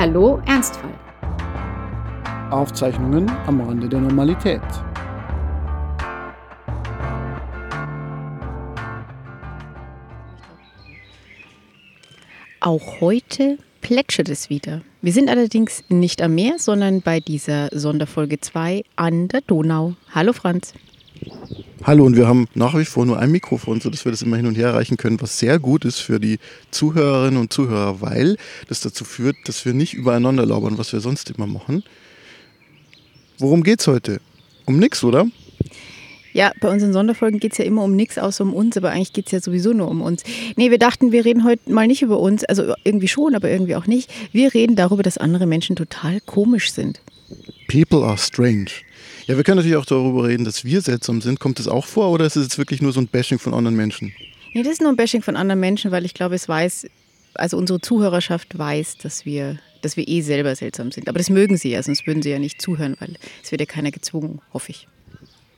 Hallo Ernstfall. Aufzeichnungen am Rande der Normalität. Auch heute plätschert es wieder. Wir sind allerdings nicht am Meer, sondern bei dieser Sonderfolge 2 an der Donau. Hallo Franz. Hallo und wir haben nach wie vor nur ein Mikrofon, sodass wir das immer hin und her erreichen können, was sehr gut ist für die Zuhörerinnen und Zuhörer, weil das dazu führt, dass wir nicht übereinander labern, was wir sonst immer machen. Worum geht's heute? Um nichts, oder? Ja, bei unseren Sonderfolgen geht es ja immer um nichts außer um uns, aber eigentlich geht es ja sowieso nur um uns. Nee, wir dachten, wir reden heute mal nicht über uns, also irgendwie schon, aber irgendwie auch nicht. Wir reden darüber, dass andere Menschen total komisch sind. People are strange. Ja, wir können natürlich auch darüber reden, dass wir seltsam sind. Kommt das auch vor oder ist es jetzt wirklich nur so ein Bashing von anderen Menschen? Nee, das ist nur ein Bashing von anderen Menschen, weil ich glaube, es weiß, also unsere Zuhörerschaft weiß, dass wir, dass wir eh selber seltsam sind. Aber das mögen sie ja, sonst würden sie ja nicht zuhören, weil es wird ja keiner gezwungen, hoffe ich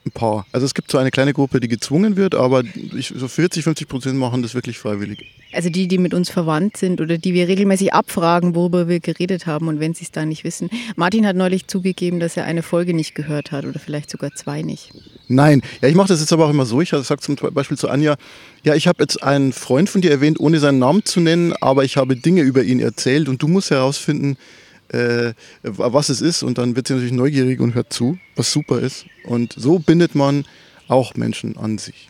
ein paar. Also es gibt so eine kleine Gruppe, die gezwungen wird, aber ich, so 40, 50 Prozent machen das wirklich freiwillig. Also die, die mit uns verwandt sind oder die wir regelmäßig abfragen, worüber wir geredet haben und wenn sie es da nicht wissen. Martin hat neulich zugegeben, dass er eine Folge nicht gehört hat oder vielleicht sogar zwei nicht. Nein, ja, ich mache das jetzt aber auch immer so. Ich sage zum Beispiel zu Anja, ja, ich habe jetzt einen Freund von dir erwähnt, ohne seinen Namen zu nennen, aber ich habe Dinge über ihn erzählt und du musst herausfinden, äh, was es ist und dann wird sie natürlich neugierig und hört zu, was super ist. Und so bindet man auch Menschen an sich.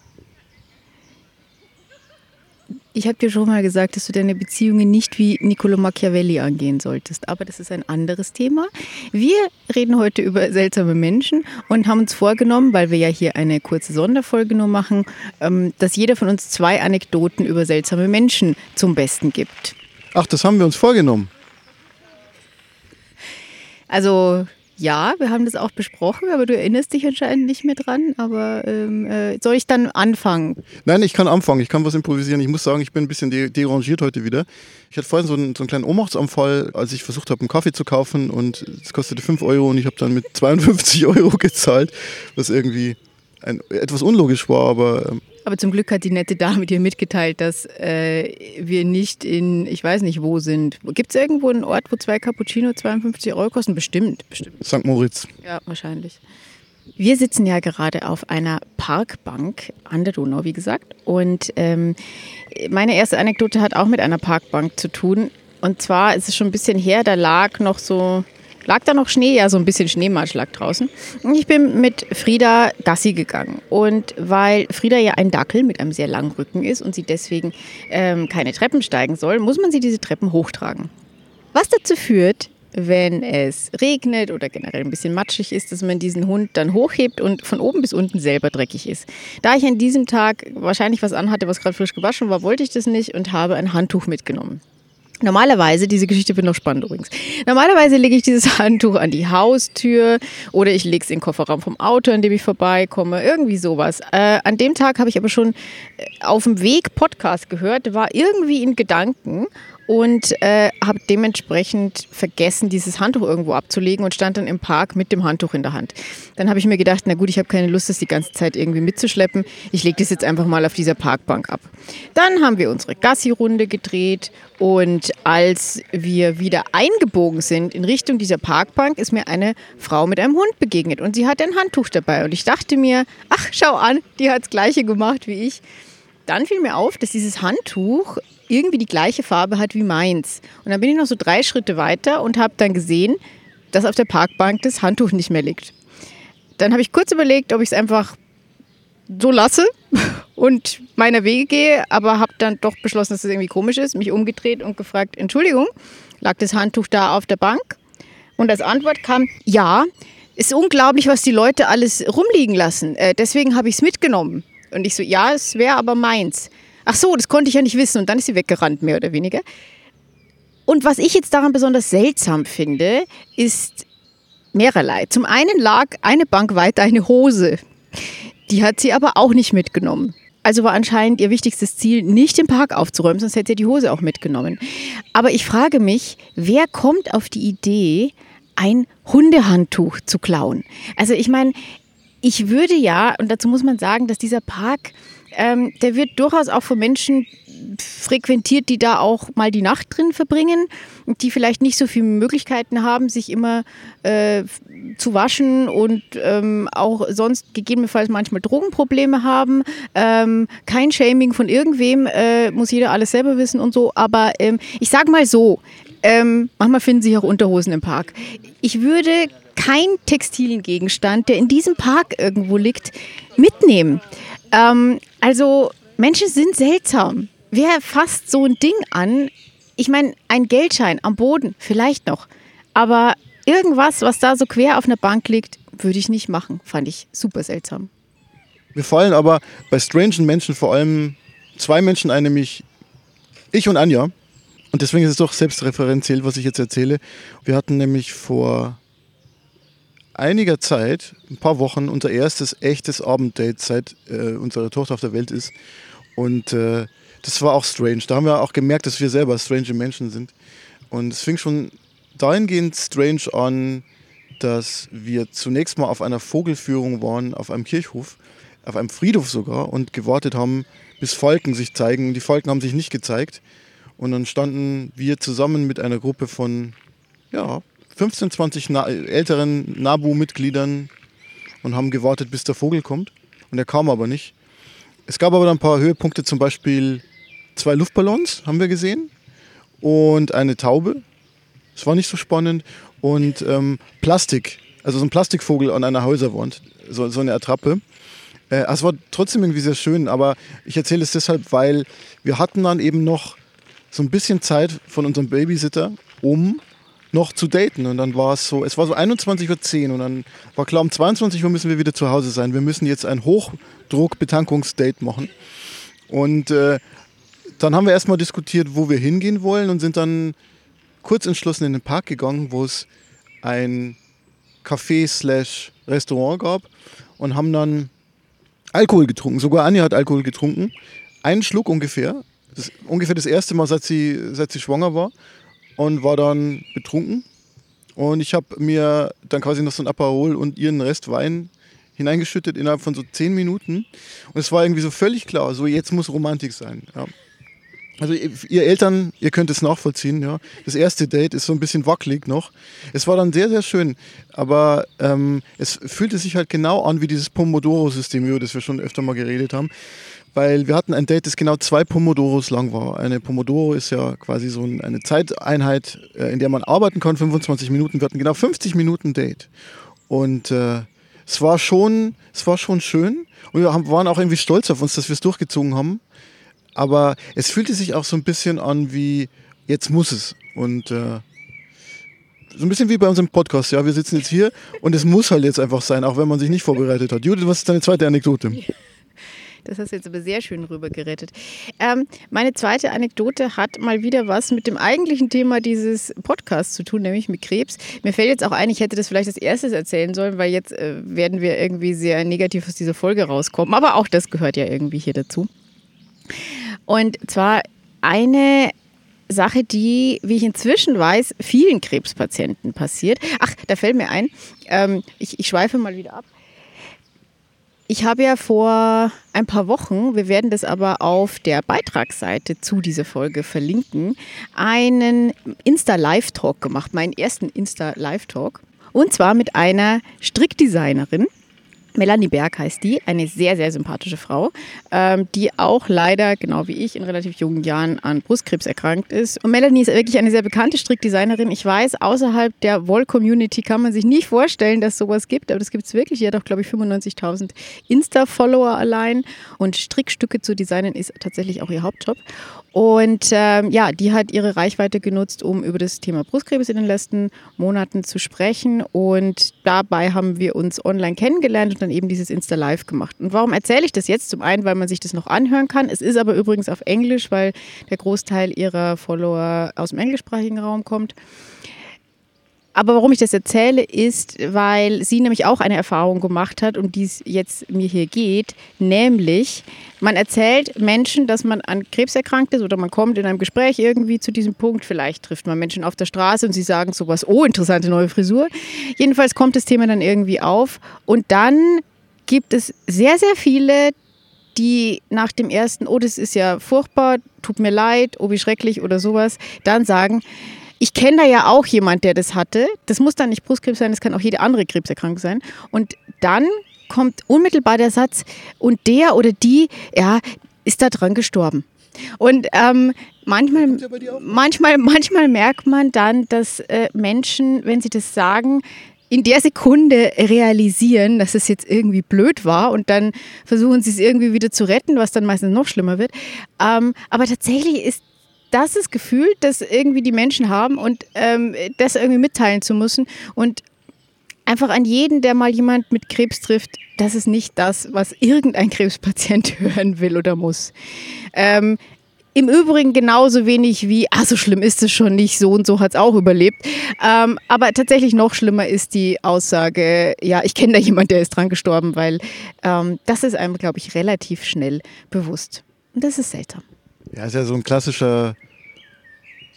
Ich habe dir schon mal gesagt, dass du deine Beziehungen nicht wie Niccolo Machiavelli angehen solltest, aber das ist ein anderes Thema. Wir reden heute über seltsame Menschen und haben uns vorgenommen, weil wir ja hier eine kurze Sonderfolge nur machen, ähm, dass jeder von uns zwei Anekdoten über seltsame Menschen zum Besten gibt. Ach, das haben wir uns vorgenommen. Also ja, wir haben das auch besprochen, aber du erinnerst dich anscheinend nicht mehr dran. Aber ähm, äh, soll ich dann anfangen? Nein, ich kann anfangen. Ich kann was improvisieren. Ich muss sagen, ich bin ein bisschen de derangiert heute wieder. Ich hatte vorhin so einen, so einen kleinen Ohnmachtsanfall, als ich versucht habe, einen Kaffee zu kaufen und es kostete 5 Euro und ich habe dann mit 52 Euro gezahlt, was irgendwie ein, etwas unlogisch war, aber ähm, aber zum Glück hat die nette Dame dir mitgeteilt, dass äh, wir nicht in, ich weiß nicht wo sind. Gibt es irgendwo einen Ort, wo zwei Cappuccino 52 Euro kosten? Bestimmt, bestimmt. St. Moritz. Ja, wahrscheinlich. Wir sitzen ja gerade auf einer Parkbank an der Donau, wie gesagt. Und ähm, meine erste Anekdote hat auch mit einer Parkbank zu tun. Und zwar ist es schon ein bisschen her, da lag noch so lag da noch Schnee, ja, so ein bisschen Schneematsch lag draußen. Und ich bin mit Frieda Gassi gegangen. Und weil Frieda ja ein Dackel mit einem sehr langen Rücken ist und sie deswegen ähm, keine Treppen steigen soll, muss man sie diese Treppen hochtragen. Was dazu führt, wenn es regnet oder generell ein bisschen matschig ist, dass man diesen Hund dann hochhebt und von oben bis unten selber dreckig ist. Da ich an diesem Tag wahrscheinlich was anhatte, was gerade frisch gewaschen war, wollte ich das nicht und habe ein Handtuch mitgenommen. Normalerweise, diese Geschichte wird noch spannend übrigens. Normalerweise lege ich dieses Handtuch an die Haustür oder ich lege es in den Kofferraum vom Auto, an dem ich vorbeikomme, irgendwie sowas. Äh, an dem Tag habe ich aber schon äh, auf dem Weg Podcast gehört, war irgendwie in Gedanken und äh, habe dementsprechend vergessen, dieses Handtuch irgendwo abzulegen und stand dann im Park mit dem Handtuch in der Hand. Dann habe ich mir gedacht, na gut, ich habe keine Lust, das die ganze Zeit irgendwie mitzuschleppen. Ich lege das jetzt einfach mal auf dieser Parkbank ab. Dann haben wir unsere Gassi-Runde gedreht und als wir wieder eingebogen sind in Richtung dieser Parkbank, ist mir eine Frau mit einem Hund begegnet und sie hat ein Handtuch dabei und ich dachte mir, ach schau an, die hat das gleiche gemacht wie ich. Dann fiel mir auf, dass dieses Handtuch irgendwie die gleiche Farbe hat wie meins. Und dann bin ich noch so drei Schritte weiter und habe dann gesehen, dass auf der Parkbank das Handtuch nicht mehr liegt. Dann habe ich kurz überlegt, ob ich es einfach so lasse und meiner Wege gehe, aber habe dann doch beschlossen, dass es das irgendwie komisch ist, mich umgedreht und gefragt, Entschuldigung, lag das Handtuch da auf der Bank? Und als Antwort kam, ja, ist unglaublich, was die Leute alles rumliegen lassen. Äh, deswegen habe ich es mitgenommen. Und ich so, ja, es wäre aber meins. Ach so, das konnte ich ja nicht wissen. Und dann ist sie weggerannt, mehr oder weniger. Und was ich jetzt daran besonders seltsam finde, ist mehrerlei. Zum einen lag eine Bank weiter eine Hose. Die hat sie aber auch nicht mitgenommen. Also war anscheinend ihr wichtigstes Ziel, nicht den Park aufzuräumen, sonst hätte sie die Hose auch mitgenommen. Aber ich frage mich, wer kommt auf die Idee, ein Hundehandtuch zu klauen? Also ich meine, ich würde ja, und dazu muss man sagen, dass dieser Park ähm, der wird durchaus auch von Menschen frequentiert, die da auch mal die Nacht drin verbringen, die vielleicht nicht so viele Möglichkeiten haben, sich immer äh, zu waschen und ähm, auch sonst gegebenenfalls manchmal Drogenprobleme haben. Ähm, kein Shaming von irgendwem, äh, muss jeder alles selber wissen und so. Aber ähm, ich sage mal so, ähm, manchmal finden sich auch Unterhosen im Park. Ich würde keinen textilen Gegenstand, der in diesem Park irgendwo liegt, mitnehmen. Ähm, also Menschen sind seltsam. Wer fasst so ein Ding an? Ich meine, ein Geldschein am Boden, vielleicht noch. Aber irgendwas, was da so quer auf einer Bank liegt, würde ich nicht machen. Fand ich super seltsam. Mir fallen aber bei strangen Menschen vor allem zwei Menschen ein, nämlich ich und Anja. Und deswegen ist es doch selbstreferenziell, was ich jetzt erzähle. Wir hatten nämlich vor einiger Zeit, ein paar Wochen, unser erstes echtes Abenddate seit äh, unsere Tochter auf der Welt ist. Und äh, das war auch strange. Da haben wir auch gemerkt, dass wir selber strange Menschen sind. Und es fing schon dahingehend strange an, dass wir zunächst mal auf einer Vogelführung waren, auf einem Kirchhof, auf einem Friedhof sogar, und gewartet haben, bis Falken sich zeigen. Die Falken haben sich nicht gezeigt. Und dann standen wir zusammen mit einer Gruppe von ja, 15, 20 Na älteren NABU-Mitgliedern und haben gewartet, bis der Vogel kommt. Und er kam aber nicht. Es gab aber dann ein paar Höhepunkte, zum Beispiel zwei Luftballons haben wir gesehen und eine Taube. Das war nicht so spannend. Und ähm, Plastik, also so ein Plastikvogel an einer Häuserwand, so, so eine Attrappe. Äh, es war trotzdem irgendwie sehr schön, aber ich erzähle es deshalb, weil wir hatten dann eben noch so ein bisschen Zeit von unserem Babysitter, um noch zu daten. Und dann war es so, es war so 21.10 Uhr und dann war klar, um 22 Uhr müssen wir wieder zu Hause sein. Wir müssen jetzt ein Hochdruck-Betankungsdate machen. Und äh, dann haben wir erstmal diskutiert, wo wir hingehen wollen und sind dann kurz entschlossen in den Park gegangen, wo es ein Café slash Restaurant gab und haben dann Alkohol getrunken. Sogar Anja hat Alkohol getrunken. Einen Schluck ungefähr. Das, ungefähr das erste Mal, seit sie, seit sie schwanger war und war dann betrunken. Und ich habe mir dann quasi noch so ein Aperol und ihren Rest Wein hineingeschüttet innerhalb von so zehn Minuten. Und es war irgendwie so völlig klar, so jetzt muss Romantik sein. Ja. Also ihr Eltern, ihr könnt es nachvollziehen, ja. Das erste Date ist so ein bisschen wackelig noch. Es war dann sehr, sehr schön, aber ähm, es fühlte sich halt genau an wie dieses Pomodoro-System, über das wir schon öfter mal geredet haben weil wir hatten ein Date, das genau zwei Pomodoros lang war. Eine Pomodoro ist ja quasi so eine Zeiteinheit, äh, in der man arbeiten kann, 25 Minuten. Wir hatten genau 50 Minuten Date. Und äh, es, war schon, es war schon schön. Und wir haben, waren auch irgendwie stolz auf uns, dass wir es durchgezogen haben. Aber es fühlte sich auch so ein bisschen an wie, jetzt muss es. Und äh, so ein bisschen wie bei unserem Podcast, ja. Wir sitzen jetzt hier und es muss halt jetzt einfach sein, auch wenn man sich nicht vorbereitet hat. Judith, was ist deine zweite Anekdote? Das hast du jetzt aber sehr schön rübergerettet. Ähm, meine zweite Anekdote hat mal wieder was mit dem eigentlichen Thema dieses Podcasts zu tun, nämlich mit Krebs. Mir fällt jetzt auch ein, ich hätte das vielleicht als erstes erzählen sollen, weil jetzt äh, werden wir irgendwie sehr negativ aus dieser Folge rauskommen. Aber auch das gehört ja irgendwie hier dazu. Und zwar eine Sache, die, wie ich inzwischen weiß, vielen Krebspatienten passiert. Ach, da fällt mir ein, ähm, ich, ich schweife mal wieder ab. Ich habe ja vor ein paar Wochen, wir werden das aber auf der Beitragsseite zu dieser Folge verlinken, einen Insta-Live-Talk gemacht, meinen ersten Insta-Live-Talk. Und zwar mit einer Strickdesignerin, Melanie Berg heißt die, eine sehr, sehr sympathische Frau, ähm, die auch leider, genau wie ich, in relativ jungen Jahren an Brustkrebs erkrankt ist. Und Melanie ist wirklich eine sehr bekannte Strickdesignerin. Ich weiß, außerhalb der Woll-Community kann man sich nicht vorstellen, dass sowas gibt, aber das gibt es wirklich. Die hat auch, glaube ich, 95.000 Insta-Follower allein. Und Strickstücke zu designen ist tatsächlich auch ihr Hauptjob. Und ähm, ja, die hat ihre Reichweite genutzt, um über das Thema Brustkrebs in den letzten Monaten zu sprechen. Und dabei haben wir uns online kennengelernt dann eben dieses Insta Live gemacht. Und warum erzähle ich das jetzt? Zum einen, weil man sich das noch anhören kann. Es ist aber übrigens auf Englisch, weil der Großteil ihrer Follower aus dem englischsprachigen Raum kommt. Aber warum ich das erzähle, ist, weil sie nämlich auch eine Erfahrung gemacht hat, um die es jetzt mir hier geht, nämlich man erzählt Menschen, dass man an Krebs erkrankt ist oder man kommt in einem Gespräch irgendwie zu diesem Punkt. Vielleicht trifft man Menschen auf der Straße und sie sagen sowas, oh, interessante neue Frisur. Jedenfalls kommt das Thema dann irgendwie auf und dann gibt es sehr, sehr viele, die nach dem ersten, oh, das ist ja furchtbar, tut mir leid, oh, wie schrecklich oder sowas, dann sagen, ich kenne da ja auch jemand, der das hatte. Das muss dann nicht Brustkrebs sein, das kann auch jede andere Krebserkrankung sein. Und dann kommt unmittelbar der Satz, und der oder die, ja, ist da dran gestorben. Und ähm, manchmal, manchmal, manchmal merkt man dann, dass äh, Menschen, wenn sie das sagen, in der Sekunde realisieren, dass es jetzt irgendwie blöd war und dann versuchen sie es irgendwie wieder zu retten, was dann meistens noch schlimmer wird. Ähm, aber tatsächlich ist das das Gefühl, das irgendwie die Menschen haben und ähm, das irgendwie mitteilen zu müssen und einfach an jeden, der mal jemand mit Krebs trifft, das ist nicht das, was irgendein Krebspatient hören will oder muss. Ähm, im Übrigen genauso wenig wie, ah, so schlimm ist es schon nicht, so und so hat es auch überlebt. Ähm, aber tatsächlich noch schlimmer ist die Aussage, ja, ich kenne da jemanden, der ist dran gestorben, weil ähm, das ist einem, glaube ich, relativ schnell bewusst. Und das ist seltsam. Ja, ist ja so ein klassischer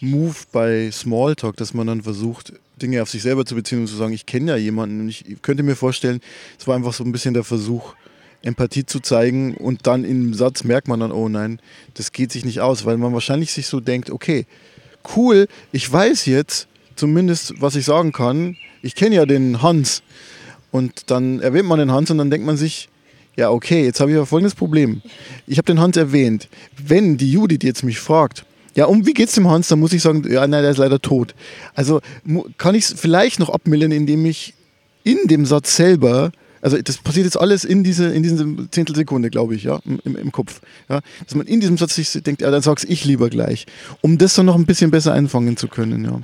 Move bei Smalltalk, dass man dann versucht, Dinge auf sich selber zu beziehen und zu sagen, ich kenne ja jemanden. Und ich könnte mir vorstellen, es war einfach so ein bisschen der Versuch, Empathie zu zeigen und dann im Satz merkt man dann, oh nein, das geht sich nicht aus, weil man wahrscheinlich sich so denkt, okay, cool, ich weiß jetzt zumindest, was ich sagen kann. Ich kenne ja den Hans. Und dann erwähnt man den Hans und dann denkt man sich, ja, okay, jetzt habe ich aber folgendes Problem. Ich habe den Hans erwähnt. Wenn die Judith jetzt mich fragt, ja, um wie geht's dem Hans, dann muss ich sagen, ja, nein, der ist leider tot. Also kann ich es vielleicht noch abmildern, indem ich in dem Satz selber also das passiert jetzt alles in diese in diese Zehntelsekunde, glaube ich, ja, im, im Kopf. Ja, dass man in diesem Satz sich denkt, ja, dann sag's ich lieber gleich, um das dann noch ein bisschen besser einfangen zu können, ja.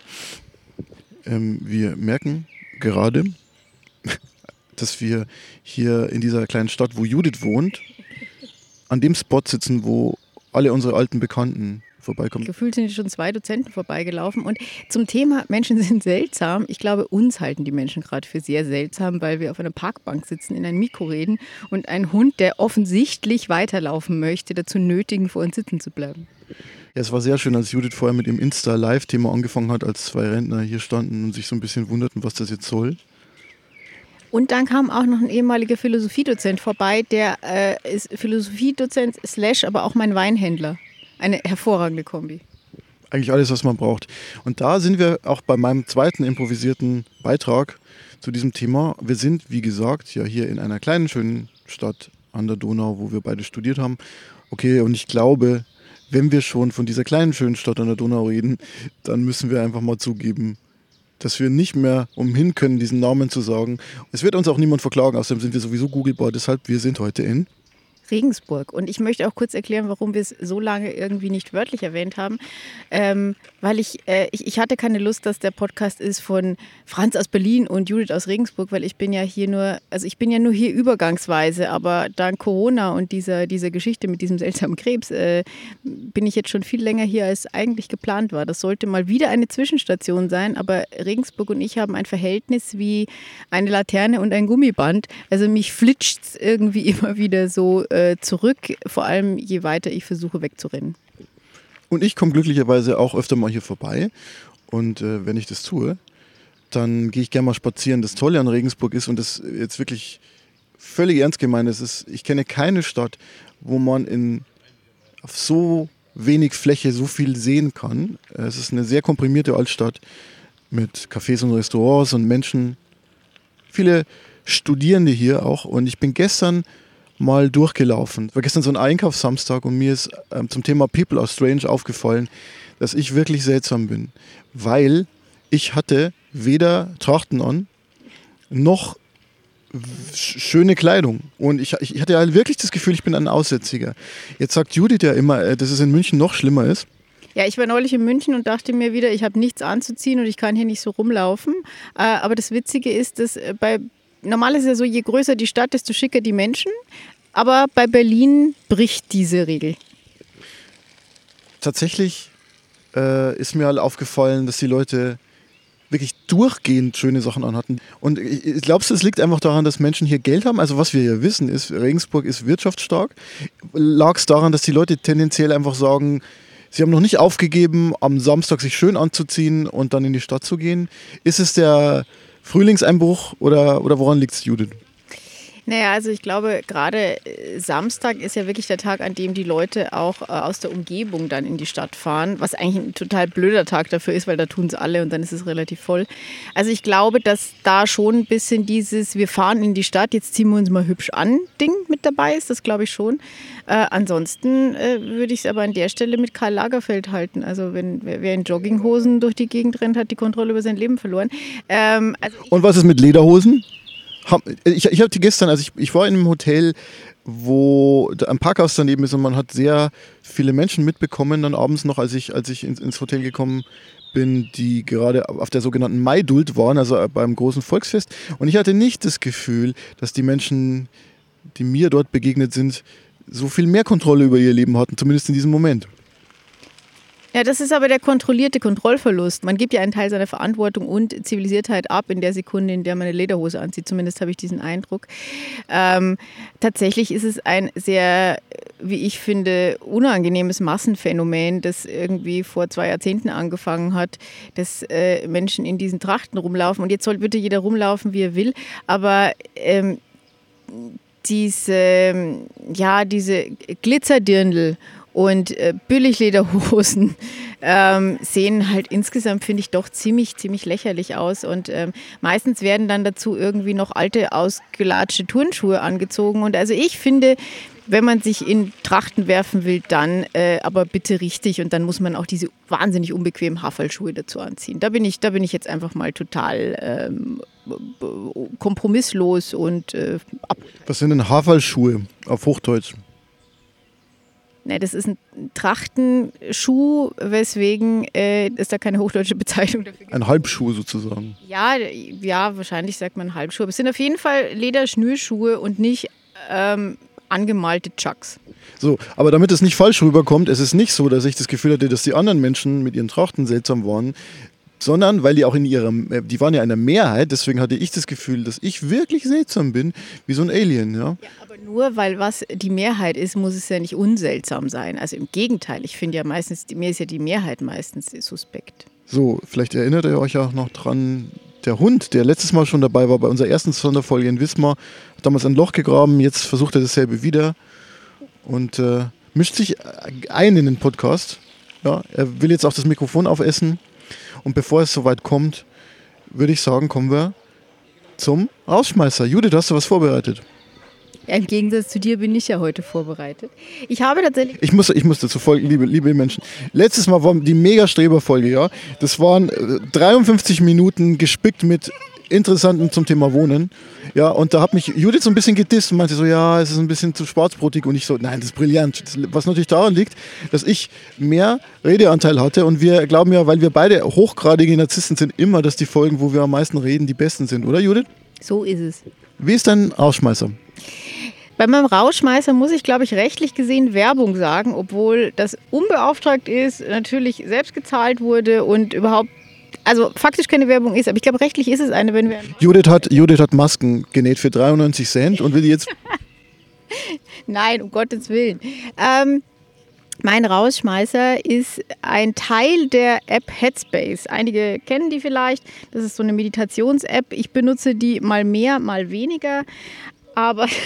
Ähm, wir merken gerade, dass wir hier in dieser kleinen Stadt, wo Judith wohnt, an dem Spot sitzen, wo alle unsere alten Bekannten vorbeikommen. Gefühlt sind schon zwei Dozenten vorbeigelaufen. Und zum Thema Menschen sind seltsam. Ich glaube, uns halten die Menschen gerade für sehr seltsam, weil wir auf einer Parkbank sitzen, in ein Mikro reden und einen Hund, der offensichtlich weiterlaufen möchte, dazu nötigen, vor uns sitzen zu bleiben. Ja, es war sehr schön, als Judith vorher mit dem Insta-Live-Thema angefangen hat, als zwei Rentner hier standen und sich so ein bisschen wunderten, was das jetzt soll. Und dann kam auch noch ein ehemaliger Philosophiedozent vorbei, der äh, ist Philosophiedozent slash aber auch mein Weinhändler. Eine hervorragende Kombi. Eigentlich alles, was man braucht. Und da sind wir auch bei meinem zweiten improvisierten Beitrag zu diesem Thema. Wir sind, wie gesagt, ja hier in einer kleinen, schönen Stadt an der Donau, wo wir beide studiert haben. Okay, und ich glaube, wenn wir schon von dieser kleinen, schönen Stadt an der Donau reden, dann müssen wir einfach mal zugeben, dass wir nicht mehr umhin können, diesen Namen zu sagen. Es wird uns auch niemand verklagen, außerdem sind wir sowieso googlebar. Deshalb, wir sind heute in Regensburg. Und ich möchte auch kurz erklären, warum wir es so lange irgendwie nicht wörtlich erwähnt haben. Ähm, weil ich, äh, ich, ich hatte keine Lust, dass der Podcast ist von Franz aus Berlin und Judith aus Regensburg, weil ich bin ja hier nur, also ich bin ja nur hier übergangsweise, aber dank Corona und dieser, dieser Geschichte mit diesem seltsamen Krebs äh, bin ich jetzt schon viel länger hier, als eigentlich geplant war. Das sollte mal wieder eine Zwischenstation sein, aber Regensburg und ich haben ein Verhältnis wie eine Laterne und ein Gummiband. Also mich flitscht es irgendwie immer wieder so äh, zurück, vor allem je weiter ich versuche wegzurennen. Und ich komme glücklicherweise auch öfter mal hier vorbei. Und äh, wenn ich das tue, dann gehe ich gerne mal spazieren. Das Tolle an Regensburg ist, und das jetzt wirklich völlig ernst gemeint ist, ist, ich kenne keine Stadt, wo man in, auf so wenig Fläche so viel sehen kann. Es ist eine sehr komprimierte Altstadt mit Cafés und Restaurants und Menschen. Viele Studierende hier auch. Und ich bin gestern mal durchgelaufen. War gestern so ein Einkaufssamstag und mir ist ähm, zum Thema People are Strange aufgefallen, dass ich wirklich seltsam bin, weil ich hatte weder Trachten an noch schöne Kleidung. Und ich, ich hatte ja wirklich das Gefühl, ich bin ein Aussätziger. Jetzt sagt Judith ja immer, äh, dass es in München noch schlimmer ist. Ja, ich war neulich in München und dachte mir wieder, ich habe nichts anzuziehen und ich kann hier nicht so rumlaufen. Äh, aber das Witzige ist, dass äh, bei normal ist ja so, je größer die Stadt, desto schicker die Menschen. Aber bei Berlin bricht diese Regel. Tatsächlich äh, ist mir halt aufgefallen, dass die Leute wirklich durchgehend schöne Sachen anhatten. Und glaubst du, es liegt einfach daran, dass Menschen hier Geld haben? Also was wir ja wissen, ist, Regensburg ist wirtschaftsstark. Lag es daran, dass die Leute tendenziell einfach sagen, sie haben noch nicht aufgegeben, am Samstag sich schön anzuziehen und dann in die Stadt zu gehen? Ist es der Frühlingseinbruch oder, oder woran liegt es, Judith? Naja, also ich glaube, gerade äh, Samstag ist ja wirklich der Tag, an dem die Leute auch äh, aus der Umgebung dann in die Stadt fahren, was eigentlich ein total blöder Tag dafür ist, weil da tun es alle und dann ist es relativ voll. Also ich glaube, dass da schon ein bisschen dieses, wir fahren in die Stadt, jetzt ziehen wir uns mal hübsch an, Ding mit dabei ist, das glaube ich schon. Äh, ansonsten äh, würde ich es aber an der Stelle mit Karl Lagerfeld halten. Also wenn wer in Jogginghosen durch die Gegend rennt, hat die Kontrolle über sein Leben verloren. Ähm, also und was ist mit Lederhosen? Ich, ich hatte gestern, also ich, ich war in einem Hotel, wo ein Parkhaus daneben ist und man hat sehr viele Menschen mitbekommen dann abends noch, als ich, als ich ins, ins Hotel gekommen bin, die gerade auf der sogenannten Maidult waren, also beim großen Volksfest. Und ich hatte nicht das Gefühl, dass die Menschen, die mir dort begegnet sind, so viel mehr Kontrolle über ihr Leben hatten, zumindest in diesem Moment. Ja, das ist aber der kontrollierte Kontrollverlust. Man gibt ja einen Teil seiner Verantwortung und Zivilisiertheit ab in der Sekunde, in der man eine Lederhose anzieht. Zumindest habe ich diesen Eindruck. Ähm, tatsächlich ist es ein sehr, wie ich finde, unangenehmes Massenphänomen, das irgendwie vor zwei Jahrzehnten angefangen hat, dass äh, Menschen in diesen Trachten rumlaufen. Und jetzt soll bitte jeder rumlaufen, wie er will. Aber ähm, diese, ja, diese Glitzerdirndl und äh, Billiglederhosen ähm, sehen halt insgesamt, finde ich, doch ziemlich, ziemlich lächerlich aus. Und ähm, meistens werden dann dazu irgendwie noch alte, ausgelatschte Turnschuhe angezogen. Und also ich finde, wenn man sich in Trachten werfen will, dann äh, aber bitte richtig. Und dann muss man auch diese wahnsinnig unbequemen Haferlschuhe dazu anziehen. Da bin ich, da bin ich jetzt einfach mal total ähm, kompromisslos und äh, ab. Was sind denn Haferlschuhe auf Hochdeutsch? Ne, das ist ein Trachtenschuh, weswegen äh, es da keine hochdeutsche Bezeichnung dafür gibt. Ein Halbschuh sozusagen. Ja, ja, wahrscheinlich sagt man Halbschuh. Aber es sind auf jeden Fall Lederschnürschuhe und nicht ähm, angemalte Chucks. So, aber damit es nicht falsch rüberkommt, es ist nicht so, dass ich das Gefühl hatte, dass die anderen Menschen mit ihren Trachten seltsam waren, sondern weil die auch in ihrem, äh, die waren ja in der Mehrheit, deswegen hatte ich das Gefühl, dass ich wirklich seltsam bin, wie so ein Alien, ja. ja aber nur weil was die Mehrheit ist, muss es ja nicht unseltsam sein. Also im Gegenteil, ich finde ja meistens, mir ist ja die Mehrheit meistens suspekt. So, vielleicht erinnert ihr euch ja noch dran, der Hund, der letztes Mal schon dabei war bei unserer ersten Sonderfolge in Wismar, hat damals ein Loch gegraben, jetzt versucht er dasselbe wieder und äh, mischt sich ein in den Podcast. Ja, er will jetzt auch das Mikrofon aufessen. Und bevor es soweit kommt, würde ich sagen, kommen wir zum Rausschmeißer. Judith, hast du was vorbereitet? Im Gegensatz zu dir bin ich ja heute vorbereitet. Ich habe tatsächlich. Ich muss, ich muss dazu folgen, liebe, liebe Menschen. Letztes Mal war die Mega-Streber-Folge, ja. Das waren 53 äh, Minuten gespickt mit Interessanten zum Thema Wohnen. Ja, und da hat mich Judith so ein bisschen gedisst und meinte so, ja, es ist ein bisschen zu schwarzbrotig und ich so, nein, das ist brillant. Was natürlich daran liegt, dass ich mehr Redeanteil hatte und wir glauben ja, weil wir beide hochgradige Narzissten sind, immer, dass die Folgen, wo wir am meisten reden, die besten sind, oder Judith? So ist es. Wie ist dein Rausschmeißer? Bei meinem Rausschmeißer muss ich, glaube ich, rechtlich gesehen Werbung sagen, obwohl das unbeauftragt ist, natürlich selbst gezahlt wurde und überhaupt also faktisch keine Werbung ist, aber ich glaube, rechtlich ist es eine, wenn wir. Judith hat, Judith hat Masken genäht für 93 Cent und will die jetzt. Nein, um Gottes Willen. Ähm, mein Rausschmeißer ist ein Teil der App Headspace. Einige kennen die vielleicht. Das ist so eine Meditations-App. Ich benutze die mal mehr, mal weniger. Aber.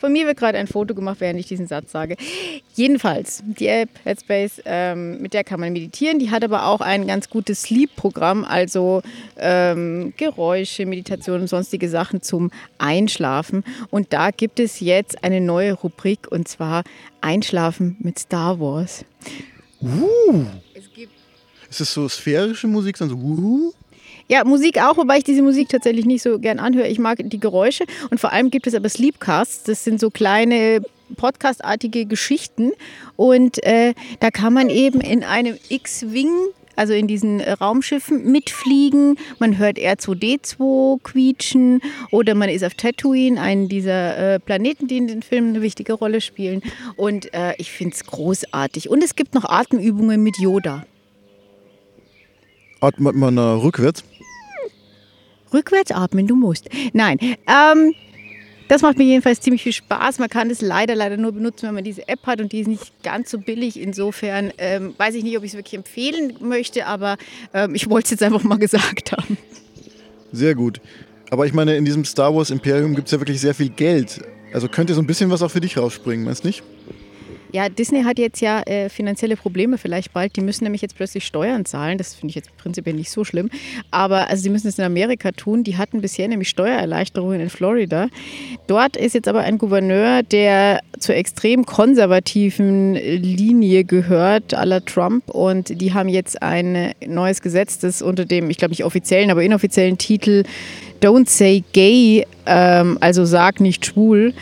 Von mir wird gerade ein Foto gemacht, während ich diesen Satz sage. Jedenfalls, die App Headspace, ähm, mit der kann man meditieren. Die hat aber auch ein ganz gutes Sleep-Programm, also ähm, Geräusche, Meditation und sonstige Sachen zum Einschlafen. Und da gibt es jetzt eine neue Rubrik und zwar Einschlafen mit Star Wars. Uh. Es gibt ist es so sphärische Musik, dann so uh? Ja, Musik auch, wobei ich diese Musik tatsächlich nicht so gern anhöre. Ich mag die Geräusche und vor allem gibt es aber Sleepcasts. Das sind so kleine podcastartige Geschichten und äh, da kann man eben in einem X-Wing also in diesen Raumschiffen mitfliegen. Man hört R2D2 quietschen oder man ist auf Tatooine, einen dieser äh, Planeten, die in den Filmen eine wichtige Rolle spielen. Und äh, ich finde es großartig. Und es gibt noch Atemübungen mit Yoda. Atmet man äh, rückwärts? Rückwärts atmen, du musst. Nein, ähm, das macht mir jedenfalls ziemlich viel Spaß. Man kann es leider, leider nur benutzen, wenn man diese App hat und die ist nicht ganz so billig. Insofern ähm, weiß ich nicht, ob ich es wirklich empfehlen möchte, aber ähm, ich wollte es jetzt einfach mal gesagt haben. Sehr gut. Aber ich meine, in diesem Star Wars Imperium gibt es ja wirklich sehr viel Geld. Also könnte so ein bisschen was auch für dich rausspringen, meinst du nicht? Ja, Disney hat jetzt ja äh, finanzielle Probleme vielleicht bald. Die müssen nämlich jetzt plötzlich Steuern zahlen. Das finde ich jetzt prinzipiell nicht so schlimm. Aber also sie müssen es in Amerika tun. Die hatten bisher nämlich Steuererleichterungen in Florida. Dort ist jetzt aber ein Gouverneur, der zur extrem konservativen Linie gehört, à la Trump. Und die haben jetzt ein neues Gesetz, das unter dem, ich glaube nicht offiziellen, aber inoffiziellen Titel Don't Say Gay, ähm, also sag nicht schwul,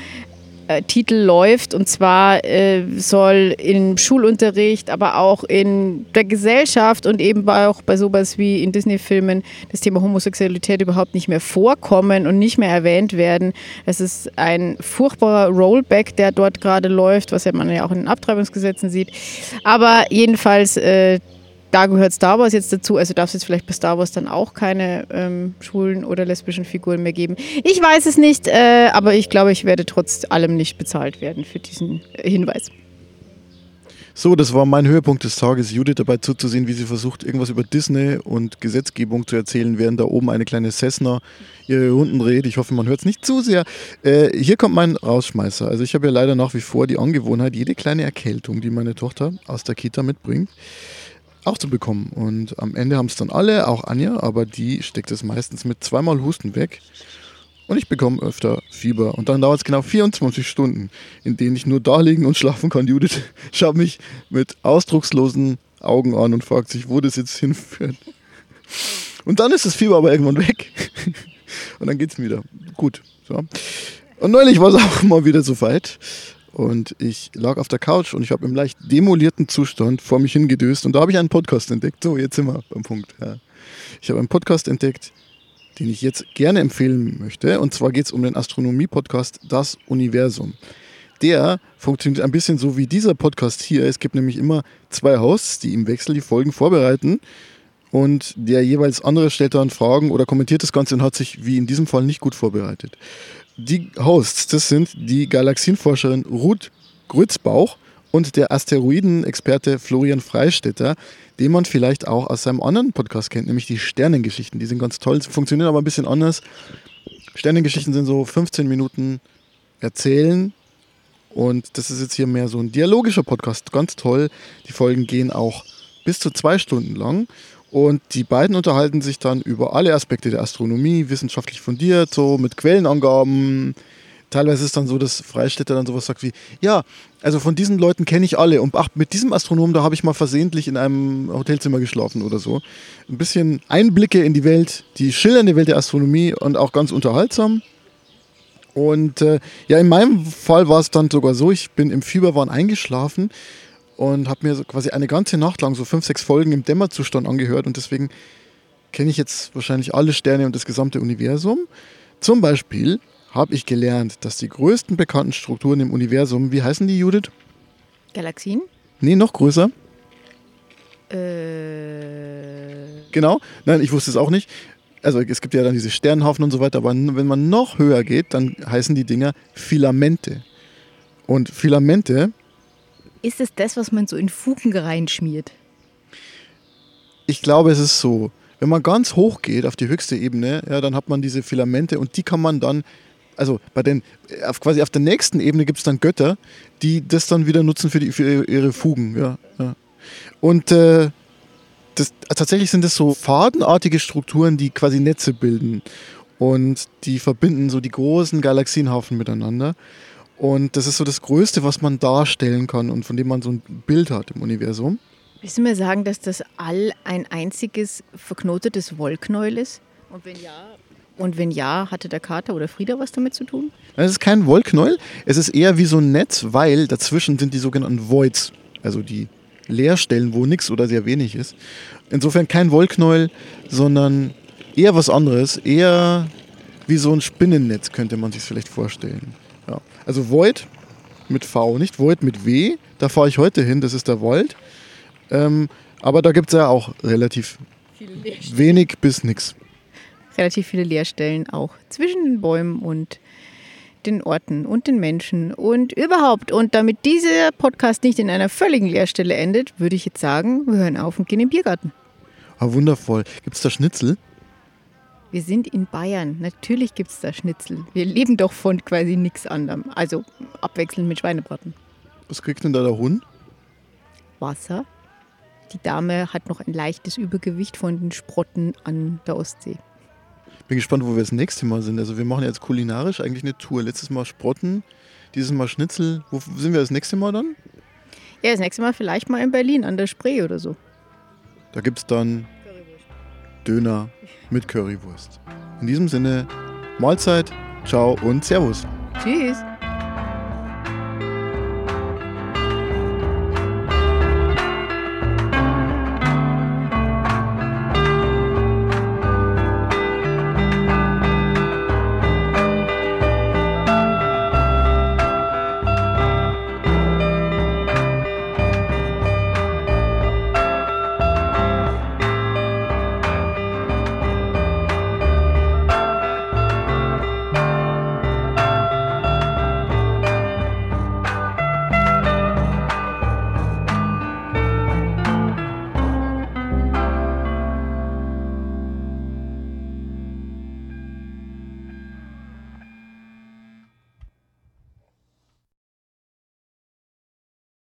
äh, Titel läuft. Und zwar äh, soll im Schulunterricht, aber auch in der Gesellschaft und eben auch bei sowas wie in Disney-Filmen das Thema Homosexualität überhaupt nicht mehr vorkommen und nicht mehr erwähnt werden. Es ist ein furchtbarer Rollback, der dort gerade läuft, was ja man ja auch in den Abtreibungsgesetzen sieht. Aber jedenfalls äh, da gehört Star Wars jetzt dazu, also darf es jetzt vielleicht bei Star Wars dann auch keine ähm, schwulen oder lesbischen Figuren mehr geben. Ich weiß es nicht, äh, aber ich glaube, ich werde trotz allem nicht bezahlt werden für diesen Hinweis. So, das war mein Höhepunkt des Tages, Judith dabei zuzusehen, wie sie versucht, irgendwas über Disney und Gesetzgebung zu erzählen, während da oben eine kleine Cessna ihre Runden dreht. Ich hoffe, man hört es nicht zu sehr. Äh, hier kommt mein Rausschmeißer. Also ich habe ja leider nach wie vor die Angewohnheit, jede kleine Erkältung, die meine Tochter aus der Kita mitbringt, auch zu bekommen. Und am Ende haben es dann alle, auch Anja, aber die steckt es meistens mit zweimal Husten weg. Und ich bekomme öfter Fieber. Und dann dauert es genau 24 Stunden, in denen ich nur da liegen und schlafen kann. Judith schaut mich mit ausdruckslosen Augen an und fragt sich, wo das jetzt hinführt. Und dann ist das Fieber aber irgendwann weg. Und dann geht es wieder. Gut. So. Und neulich war es auch mal wieder so weit. Und ich lag auf der Couch und ich habe im leicht demolierten Zustand vor mich hingedöst und da habe ich einen Podcast entdeckt. So, jetzt sind wir beim Punkt. Ja. Ich habe einen Podcast entdeckt, den ich jetzt gerne empfehlen möchte. Und zwar geht es um den Astronomie-Podcast Das Universum. Der funktioniert ein bisschen so wie dieser Podcast hier. Es gibt nämlich immer zwei Hosts, die im Wechsel die Folgen vorbereiten. Und der jeweils andere stellt dann Fragen oder kommentiert das Ganze und hat sich wie in diesem Fall nicht gut vorbereitet. Die Hosts, das sind die Galaxienforscherin Ruth Grützbauch und der Asteroidenexperte Florian Freistetter, den man vielleicht auch aus seinem anderen Podcast kennt, nämlich die Sternengeschichten. Die sind ganz toll, funktionieren aber ein bisschen anders. Sternengeschichten sind so 15 Minuten erzählen und das ist jetzt hier mehr so ein dialogischer Podcast, ganz toll. Die Folgen gehen auch bis zu zwei Stunden lang und die beiden unterhalten sich dann über alle Aspekte der Astronomie, wissenschaftlich fundiert, so mit Quellenangaben. Teilweise ist dann so, dass Freistädter dann sowas sagt wie, ja, also von diesen Leuten kenne ich alle und ach, mit diesem Astronomen, da habe ich mal versehentlich in einem Hotelzimmer geschlafen oder so. Ein bisschen Einblicke in die Welt, die schillernde Welt der Astronomie und auch ganz unterhaltsam. Und äh, ja, in meinem Fall war es dann sogar so, ich bin im Fieberwahn eingeschlafen und habe mir so quasi eine ganze Nacht lang so fünf, sechs Folgen im Dämmerzustand angehört und deswegen kenne ich jetzt wahrscheinlich alle Sterne und das gesamte Universum. Zum Beispiel habe ich gelernt, dass die größten bekannten Strukturen im Universum, wie heißen die, Judith? Galaxien? Nee, noch größer. Äh. Genau. Nein, ich wusste es auch nicht. Also es gibt ja dann diese Sternenhaufen und so weiter, aber wenn man noch höher geht, dann heißen die Dinger Filamente. Und Filamente ist es das, was man so in Fugen reinschmiert? Ich glaube, es ist so. Wenn man ganz hoch geht auf die höchste Ebene, ja, dann hat man diese Filamente und die kann man dann, also bei den, auf, quasi auf der nächsten Ebene gibt es dann Götter, die das dann wieder nutzen für, die, für ihre Fugen. Ja, ja. Und äh, das, tatsächlich sind das so fadenartige Strukturen, die quasi Netze bilden. Und die verbinden so die großen Galaxienhaufen miteinander. Und das ist so das Größte, was man darstellen kann und von dem man so ein Bild hat im Universum. Willst du mir sagen, dass das All ein einziges verknotetes Wollknäuel ist? Und wenn ja, und wenn ja, hatte der Kater oder Frieda was damit zu tun? Es ist kein Wollknäuel, es ist eher wie so ein Netz, weil dazwischen sind die sogenannten Voids, also die Leerstellen, wo nichts oder sehr wenig ist. Insofern kein Wollknäuel, sondern eher was anderes, eher wie so ein Spinnennetz könnte man sich vielleicht vorstellen. Also Void mit V, nicht Void mit W. Da fahre ich heute hin, das ist der Wald. Ähm, aber da gibt es ja auch relativ wenig bis nichts. Relativ viele Leerstellen auch zwischen den Bäumen und den Orten und den Menschen und überhaupt. Und damit dieser Podcast nicht in einer völligen Leerstelle endet, würde ich jetzt sagen, wir hören auf und gehen in den Biergarten. Ah, wundervoll. Gibt es da Schnitzel? Wir sind in Bayern. Natürlich gibt es da Schnitzel. Wir leben doch von quasi nichts anderem. Also abwechselnd mit Schweinebraten. Was kriegt denn da der Hund? Wasser. Die Dame hat noch ein leichtes Übergewicht von den Sprotten an der Ostsee. Bin gespannt, wo wir das nächste Mal sind. Also wir machen jetzt kulinarisch eigentlich eine Tour. Letztes Mal Sprotten, dieses Mal Schnitzel. Wo sind wir das nächste Mal dann? Ja, das nächste Mal vielleicht mal in Berlin an der Spree oder so. Da gibt es dann Döner mit Currywurst. In diesem Sinne, Mahlzeit, ciao und Servus. Tschüss.